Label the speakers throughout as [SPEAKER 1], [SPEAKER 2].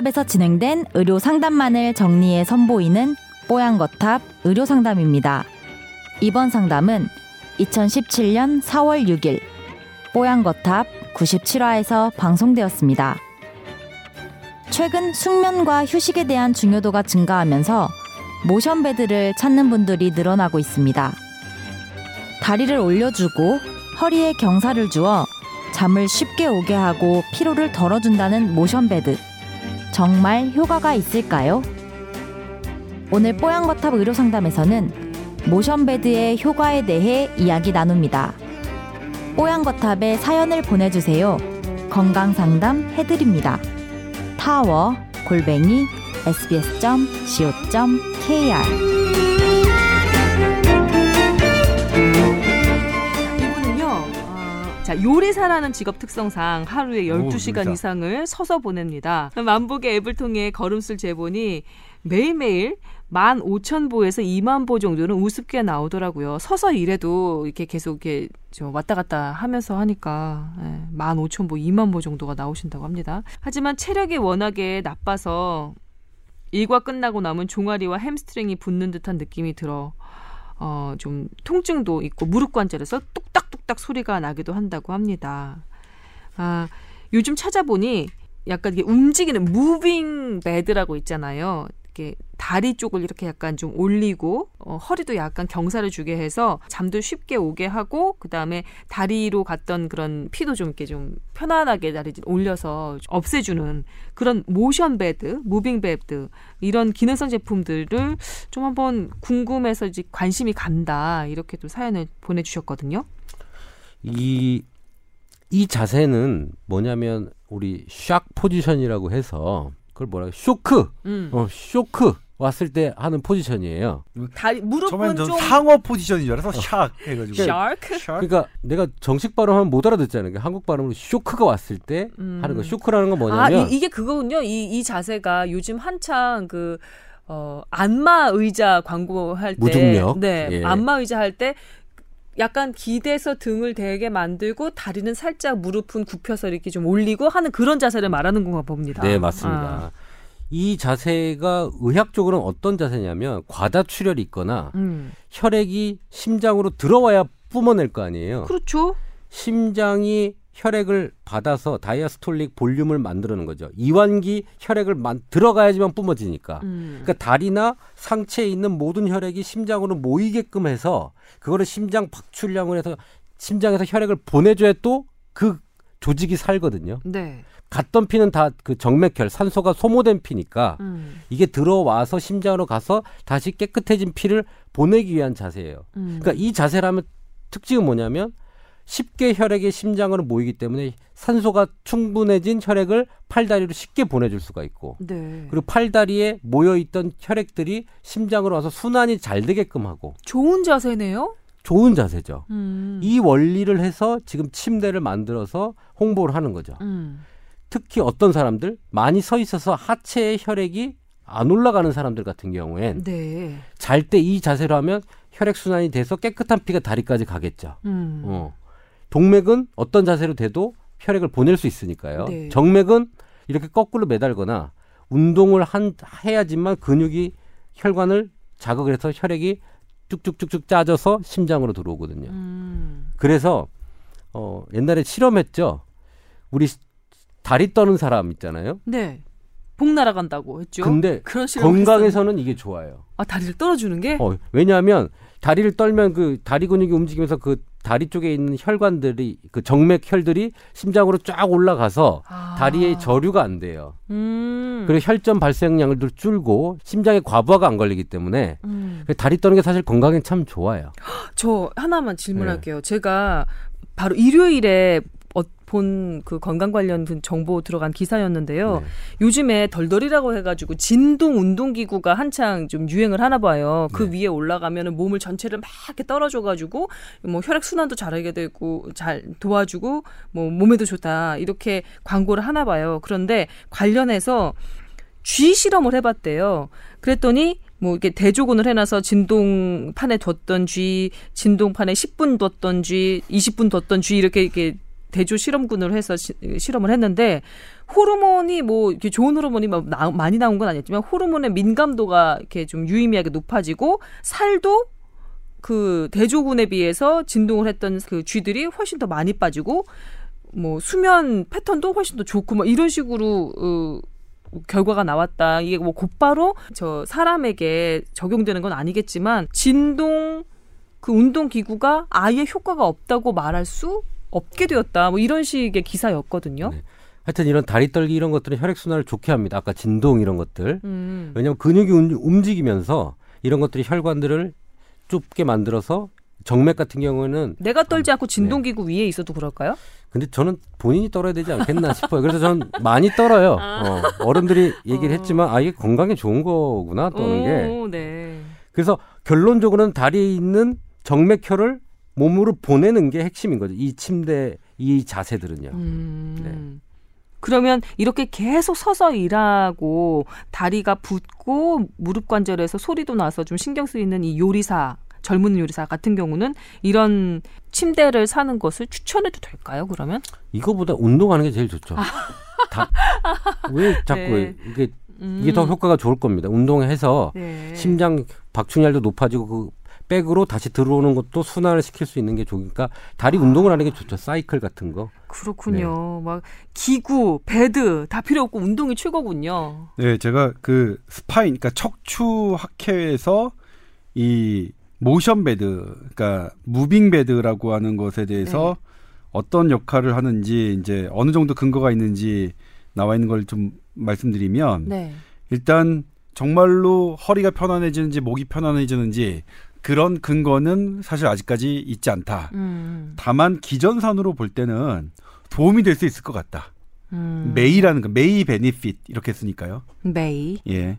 [SPEAKER 1] 뽀양거탑에서 진행된 의료 상담만을 정리해 선보이는 뽀양거탑 의료 상담입니다. 이번 상담은 2017년 4월 6일 뽀양거탑 97화에서 방송되었습니다. 최근 숙면과 휴식에 대한 중요도가 증가하면서 모션베드를 찾는 분들이 늘어나고 있습니다. 다리를 올려주고 허리에 경사를 주어 잠을 쉽게 오게 하고 피로를 덜어준다는 모션베드. 정말 효과가 있을까요? 오늘 뽀얀거탑 의료상담에서는 모션베드의 효과에 대해 이야기 나눕니다. 뽀얀거탑에 사연을 보내주세요. 건강상담 해드립니다. 타워 골뱅이 sbs.co.kr
[SPEAKER 2] 자, 요리사라는 직업 특성상 하루에 12시간
[SPEAKER 3] 진짜.
[SPEAKER 2] 이상을 서서 보냅니다. 만보기 앱을 통해 걸음수 재보니 매일매일 15,000보에서 2만 보 정도는 우습게 나오더라고요. 서서 일해도 이렇게 계속 이렇게 저 왔다 갔다 하면서 하니까 예, 15,000보, 2만 보 정도가 나오신다고 합니다. 하지만 체력이 워낙에 나빠서 일과 끝나고 나면 종아리와 hamstring이 붙는 듯한 느낌이 들어 어, 좀 통증도 있고 무릎 관절에서 뚝딱뚝딱 소리가 나기도 한다고 합니다. 아, 요즘 찾아보니 약간 이게 움직이는 moving bed라고 있잖아요. 이렇게 다리 쪽을 이렇게 약간 좀 올리고 어, 허리도 약간 경사를 주게 해서 잠도 쉽게 오게 하고 그 다음에 다리로 갔던 그런 피도 좀 이렇게 좀 편안하게 다리 올려서 없애주는 그런 motion bed, moving bed 이런 기능성 제품들을 좀 한번 궁금해서 이제 관심이 간다 이렇게 또 사연을 보내주셨거든요.
[SPEAKER 3] 이, 이 자세는 뭐냐면 우리 샥 포지션이라고 해서 그걸 뭐라 쇼크,
[SPEAKER 2] 음.
[SPEAKER 3] 어, 쇼크 왔을 때 하는 포지션이에요.
[SPEAKER 2] 다리 무릎은 좀
[SPEAKER 4] 상어 포지션인 줄 알아서 샥 해가지고
[SPEAKER 2] shark.
[SPEAKER 4] shock?
[SPEAKER 3] 그러니까 내가 정식 발음하면 못 알아듣잖아요. 그러니까 한국 발음으로 쇼크가 왔을 때
[SPEAKER 2] 음.
[SPEAKER 3] 하는 거. 쇼크라는 건
[SPEAKER 2] 아,
[SPEAKER 3] 뭐냐면
[SPEAKER 2] 이, 이게 그거군요. 이, 이 자세가 요즘 한창 그, 어, 안마 의자 광고할 때.
[SPEAKER 3] 무중력.
[SPEAKER 2] 네.
[SPEAKER 3] 예.
[SPEAKER 2] 안마 의자 할 때 약간 기대서 등을 되게 만들고 다리는 살짝 무릎은 굽혀서 이렇게 좀 올리고 하는 그런 자세를 말하는 건가 봅니다.
[SPEAKER 3] 네, 맞습니다.
[SPEAKER 2] 아,
[SPEAKER 3] 이 자세가 의학적으로는 어떤 자세냐면 과다출혈이 있거나
[SPEAKER 2] 음.
[SPEAKER 3] 혈액이 심장으로 들어와야 뿜어낼 거 아니에요.
[SPEAKER 2] 그렇죠.
[SPEAKER 3] 심장이 혈액을 받아서 다이아스톨릭 볼륨을 만들어내는 거죠. 이완기 혈액을 만, 들어가야지만 뿜어지니까.
[SPEAKER 2] 음.
[SPEAKER 3] 그러니까 다리나 상체에 있는 모든 혈액이 심장으로 모이게끔 해서 그거를 심장 박출량을 해서 심장에서 혈액을 보내줘야 또 그 조직이 살거든요.
[SPEAKER 2] 네.
[SPEAKER 3] 갔던 피는 다 그 정맥혈, 산소가 소모된 피니까
[SPEAKER 2] 음.
[SPEAKER 3] 이게 들어와서 심장으로 가서 다시 깨끗해진 피를 보내기 위한 자세예요.
[SPEAKER 2] 음.
[SPEAKER 3] 그러니까 이 자세라면 특징은 뭐냐면 쉽게 혈액이 심장으로 모이기 때문에 산소가 충분해진 혈액을 팔다리로 쉽게 보내줄 수가 있고
[SPEAKER 2] 네.
[SPEAKER 3] 그리고 팔다리에 모여 있던 혈액들이 심장으로 와서 순환이 잘 되게끔 하고
[SPEAKER 2] 좋은 자세네요.
[SPEAKER 3] 좋은 자세죠.
[SPEAKER 2] 음.
[SPEAKER 3] 이 원리를 해서 지금 침대를 만들어서 홍보를 하는 거죠.
[SPEAKER 2] 음.
[SPEAKER 3] 특히 어떤 사람들 많이 서 있어서 하체의 혈액이 안 올라가는 사람들 같은 경우엔
[SPEAKER 2] 네.
[SPEAKER 3] 잘때 이 자세로 하면 혈액 순환이 돼서 깨끗한 피가 다리까지 가겠죠.
[SPEAKER 2] 음.
[SPEAKER 3] 어. 동맥은 어떤 자세로 돼도 혈액을 보낼 수 있으니까요.
[SPEAKER 2] 네.
[SPEAKER 3] 정맥은 이렇게 거꾸로 매달거나 운동을 한 해야지만 근육이 혈관을 자극을 해서 혈액이 쭉쭉쭉쭉 짜져서 심장으로 들어오거든요.
[SPEAKER 2] 음.
[SPEAKER 3] 그래서 어 옛날에 실험했죠. 우리 다리 떠는 사람 있잖아요.
[SPEAKER 2] 네. 복 날아간다고 했죠.
[SPEAKER 3] 근데 건강에서는 이게 좋아요.
[SPEAKER 2] 아 다리를 떨어주는 게
[SPEAKER 3] 어, 왜냐하면 다리를 떨면 그 다리 근육이 움직이면서 그 다리 쪽에 있는 혈관들이 그 정맥 혈들이 심장으로 쫙 올라가서
[SPEAKER 2] 아.
[SPEAKER 3] 다리에 저류가 안 돼요.
[SPEAKER 2] 음.
[SPEAKER 3] 그리고 혈전 발생량도 줄고 심장에 과부하가 안 걸리기 때문에
[SPEAKER 2] 음.
[SPEAKER 3] 그 다리 떠는 게 사실 건강에 참 좋아요.
[SPEAKER 2] 저 하나만 질문할게요. 제가 바로 일요일에 어, 본 그 건강 관련 그 정보 들어간 기사였는데요.
[SPEAKER 3] 네.
[SPEAKER 2] 요즘에 덜덜이라고 해가지고 진동 운동기구가 한창 좀 유행을 하나 봐요. 그
[SPEAKER 3] 네.
[SPEAKER 2] 위에 올라가면은 몸을 전체를 막 이렇게 떨어줘가지고 뭐 혈액 순환도 잘하게 되고 잘 도와주고 뭐 몸에도 좋다 이렇게 광고를 하나 봐요. 그런데 관련해서 쥐 실험을 해봤대요. 그랬더니 뭐 이렇게 대조군을 해놔서 진동판에 뒀던 쥐, 진동판에 10분 뒀던 쥐, 20분 뒀던 쥐 이렇게 이렇게 대조 실험군을 해서 시, 실험을 했는데 호르몬이 뭐 이렇게 좋은 호르몬이 막 나, 많이 나온 건 아니었지만 호르몬의 민감도가 이렇게 좀 유의미하게 높아지고 살도 그 대조군에 비해서 진동을 했던 그 쥐들이 훨씬 더 많이 빠지고 뭐 수면 패턴도 훨씬 더 좋고 뭐 이런 식으로 어, 결과가 나왔다. 이게 뭐 곧바로 저 사람에게 적용되는 건 아니겠지만 진동 그 운동 기구가 아예 효과가 없다고 말할 수 없게 되었다. 뭐 이런 식의 기사였거든요.
[SPEAKER 3] 네. 하여튼 이런 다리 떨기 이런 것들은 혈액 순환을 좋게 합니다. 아까 진동 이런 것들.
[SPEAKER 2] 음.
[SPEAKER 3] 왜냐하면 근육이 움- 움직이면서 이런 것들이 혈관들을 좁게 만들어서 정맥 같은 경우에는
[SPEAKER 2] 내가 떨지 않고
[SPEAKER 3] 네.
[SPEAKER 2] 진동 기구 위에 있어도 그럴까요?
[SPEAKER 3] 근데 저는 본인이 떨어야 되지 않겠나 싶어요. 그래서 저는 많이 떨어요. 어, 어른들이 얘기를
[SPEAKER 2] 어.
[SPEAKER 3] 했지만 아 이게 건강에 좋은 거구나 떠는 게.
[SPEAKER 2] 오, 네.
[SPEAKER 3] 그래서 결론적으로는 다리에 있는 정맥혈을 몸으로 보내는 게 핵심인 거죠. 이 침대 이 자세들은요.
[SPEAKER 2] 음.
[SPEAKER 3] 네.
[SPEAKER 2] 그러면 이렇게 계속 서서 일하고 다리가 붓고 무릎 관절에서 소리도 나서 좀 신경 쓰이는 이 요리사 젊은 요리사 같은 경우는 이런 침대를 사는 것을 추천해도 될까요? 그러면?
[SPEAKER 3] 이거보다 운동하는 게 제일 좋죠. 다, 왜 자꾸
[SPEAKER 2] 아. 네.
[SPEAKER 3] 이게
[SPEAKER 2] 음.
[SPEAKER 3] 이게 더 효과가 좋을 겁니다. 운동해서
[SPEAKER 2] 네.
[SPEAKER 3] 심장 박출량도 높아지고 그 back으로 다시 들어오는 것도 순환을 시킬 수 있는 게 좋으니까 다리 운동을 하는 게 좋죠. 사이클 같은 거.
[SPEAKER 2] 그렇군요.
[SPEAKER 3] 네.
[SPEAKER 2] 막 기구, bed 다 필요 없고 운동이 최고군요.
[SPEAKER 4] 네, 제가 그 spine, 그러니까 척추 학회에서 이 motion bed, 그러니까 moving bed라고 하는 것에 대해서
[SPEAKER 2] 네.
[SPEAKER 4] 어떤 역할을 하는지 이제 어느 정도 근거가 있는지 나와 있는 걸 좀 말씀드리면
[SPEAKER 2] 네.
[SPEAKER 4] 일단 정말로 허리가 편안해지는지 목이 편안해지는지 그런 근거는 사실 아직까지 있지 않다.
[SPEAKER 2] 음.
[SPEAKER 4] 다만 기전상으로 볼 때는 도움이 될 수 있을 것 같다.
[SPEAKER 2] 음.
[SPEAKER 4] may라는 거 may benefit 이렇게 쓰니까요.
[SPEAKER 2] may.
[SPEAKER 4] 예.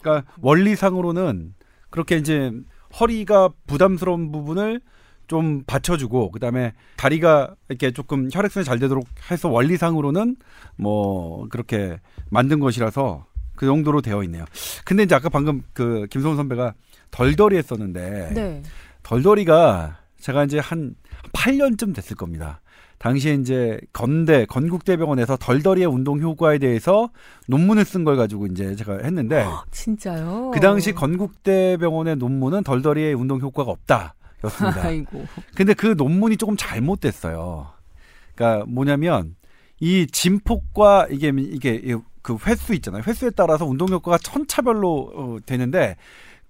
[SPEAKER 4] 그러니까 원리상으로는 그렇게 이제 허리가 부담스러운 부분을 좀 받쳐주고 그다음에 다리가 이렇게 조금 혈액순환이 잘 되도록 해서 원리상으로는 뭐 그렇게 만든 것이라서 그 정도로 되어 있네요. 근데 이제 아까 방금 그 김성훈 선배가 덜덜이 했었는데
[SPEAKER 2] 네.
[SPEAKER 4] 덜덜이가 제가 이제 한 8년쯤 됐을 겁니다. 당시에 이제 건대 건국대병원에서 덜덜이의 운동 효과에 대해서 논문을 쓴 걸 가지고 이제 제가 했는데
[SPEAKER 2] 진짜요?
[SPEAKER 4] 그 당시 건국대병원의 논문은 덜덜이의 운동 효과가 없다였습니다.
[SPEAKER 2] 아이고.
[SPEAKER 4] 근데 그 논문이 조금 잘못됐어요. 그러니까 뭐냐면 이 진폭과 이게 이게 그 횟수 있잖아요. 횟수에 따라서 운동 효과가 천차별로 어, 되는데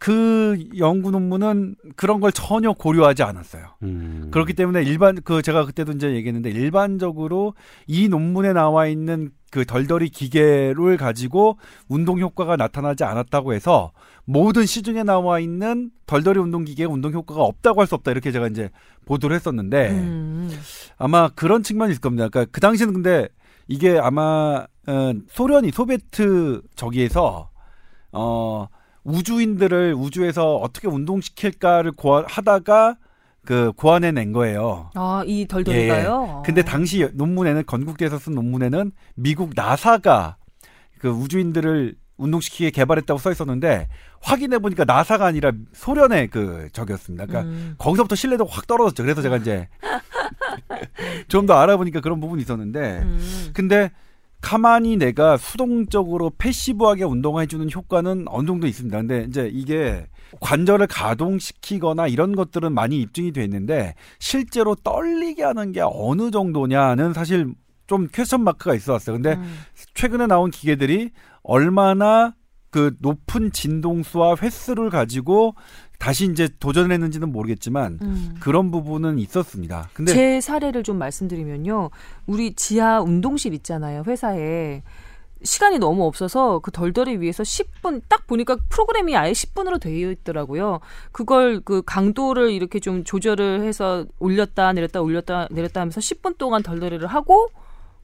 [SPEAKER 4] 그 연구 논문은 그런 걸 전혀 고려하지 않았어요.
[SPEAKER 3] 음.
[SPEAKER 4] 그렇기 때문에 일반 그 제가 그때도 이제 얘기했는데 일반적으로 이 논문에 나와 있는 그 덜덜이 기계를 가지고 운동 효과가 나타나지 않았다고 해서 모든 시중에 나와 있는 덜덜이 운동 기계에 운동 효과가 없다고 할 수 없다 이렇게 제가 이제 보도를 했었는데
[SPEAKER 2] 음.
[SPEAKER 4] 아마 그런 측면이 있을 겁니다. 그러니까 그 당시에는 근데 이게 아마 어, 소련이 소비에트 저기에서 어 우주인들을 우주에서 어떻게 운동시킬까를 고아, 하다가 그 고안해낸 거예요.
[SPEAKER 2] 아, 이 덜덜이가요?
[SPEAKER 4] 근데 당시 논문에는 건국대에서 쓴 논문에는 미국 나사가 그 우주인들을 운동시키게 개발했다고 써 있었는데 확인해 보니까 나사가 아니라 소련의 그 적이었습니다. 그러니까
[SPEAKER 2] 음.
[SPEAKER 4] 거기서부터 신뢰도가 확 떨어졌죠. 그래서 제가 이제 좀 더 알아보니까 그런 부분이 있었는데
[SPEAKER 2] 음.
[SPEAKER 4] 근데 가만히 내가 수동적으로 패시브하게 운동해주는 효과는 어느 정도 있습니다. 근데 이제 이게 관절을 가동시키거나 이런 것들은 많이 입증이 돼 있는데 실제로 떨리게 하는 게 어느 정도냐는 사실 좀 퀘스천 마크가 있어 왔어요. 근데
[SPEAKER 2] 음.
[SPEAKER 4] 최근에 나온 기계들이 얼마나 그 높은 진동수와 횟수를 가지고 다시 이제 도전했는지는 모르겠지만
[SPEAKER 2] 음.
[SPEAKER 4] 그런 부분은 있었습니다. 근데
[SPEAKER 2] 제 사례를 좀 말씀드리면요. 우리 지하 운동실 있잖아요. 회사에. 시간이 너무 없어서 그 덜덜이 위해서 10분 딱 보니까 프로그램이 아예 10분으로 되어 있더라고요. 그걸 그 강도를 이렇게 좀 조절을 해서 올렸다 내렸다 올렸다 내렸다 하면서 10분 동안 덜덜이를 하고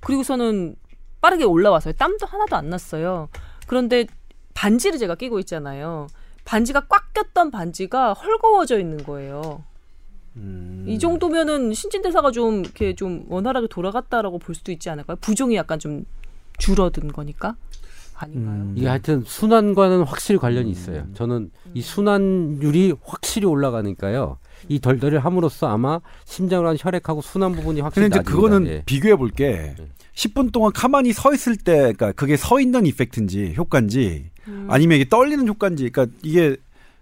[SPEAKER 2] 그리고서는 빠르게 올라와서요. 땀도 하나도 안 났어요. 그런데 반지를 제가 끼고 있잖아요. 반지가 꽉 꼈던 반지가 헐거워져 있는 거예요.
[SPEAKER 3] 음.
[SPEAKER 2] 이 정도면은 신진대사가 좀 이렇게 좀 원활하게 돌아갔다라고 볼 수도 있지 않을까요? 부종이 약간 좀 줄어든 거니까. 아닌가요?
[SPEAKER 4] 음.
[SPEAKER 3] 이게 하여튼 순환과는 확실히 관련이 있어요. 저는 이 순환율이 확실히 올라가니까요. 이 덜덜이를 함으로써 아마 심장을 한 혈액하고 순환 부분이 확실히
[SPEAKER 4] 근데 이제
[SPEAKER 3] 낮습니다.
[SPEAKER 4] 그거는
[SPEAKER 3] 예.
[SPEAKER 4] 비교해 볼게
[SPEAKER 3] 네.
[SPEAKER 4] 10분 동안 가만히 서 있을 때, 그러니까 그게 서 있는 이펙트인지 효과인지
[SPEAKER 2] 음.
[SPEAKER 4] 아니면 이게 떨리는 효과인지, 그러니까 이게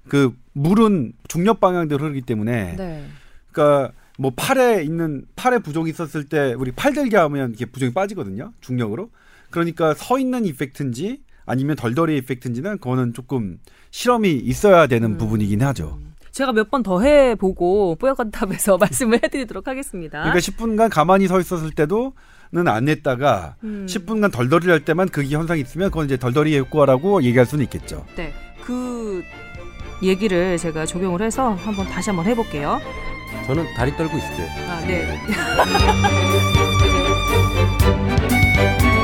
[SPEAKER 4] 그 물은 중력 방향대로 흐르기 때문에,
[SPEAKER 2] 네.
[SPEAKER 4] 그러니까 뭐 팔에 있는 팔에 부종이 있었을 때 우리 팔 들게 하면 이게 부종이 빠지거든요, 중력으로. 그러니까 서 있는 이펙트인지 아니면 덜덜이 이펙트인지는 그거는 조금 실험이 있어야 되는
[SPEAKER 2] 음.
[SPEAKER 4] 부분이긴 하죠.
[SPEAKER 2] 제가 몇 번 더 해보고 뽀얀거탑에서 말씀을 해드리도록 하겠습니다.
[SPEAKER 4] 그러니까 10분간 가만히 서 있었을 때도 는 안 냈다가
[SPEAKER 2] 음.
[SPEAKER 4] 10분간 덜덜이 할 때만 그 현상이 있으면 그건 이제 덜덜이의 효과라고 얘기할 수는 있겠죠.
[SPEAKER 2] 네, 그 얘기를 제가 적용을 해서 한번 다시 한번 해볼게요.
[SPEAKER 3] 저는 다리 떨고 있을게요.
[SPEAKER 2] 아, 네.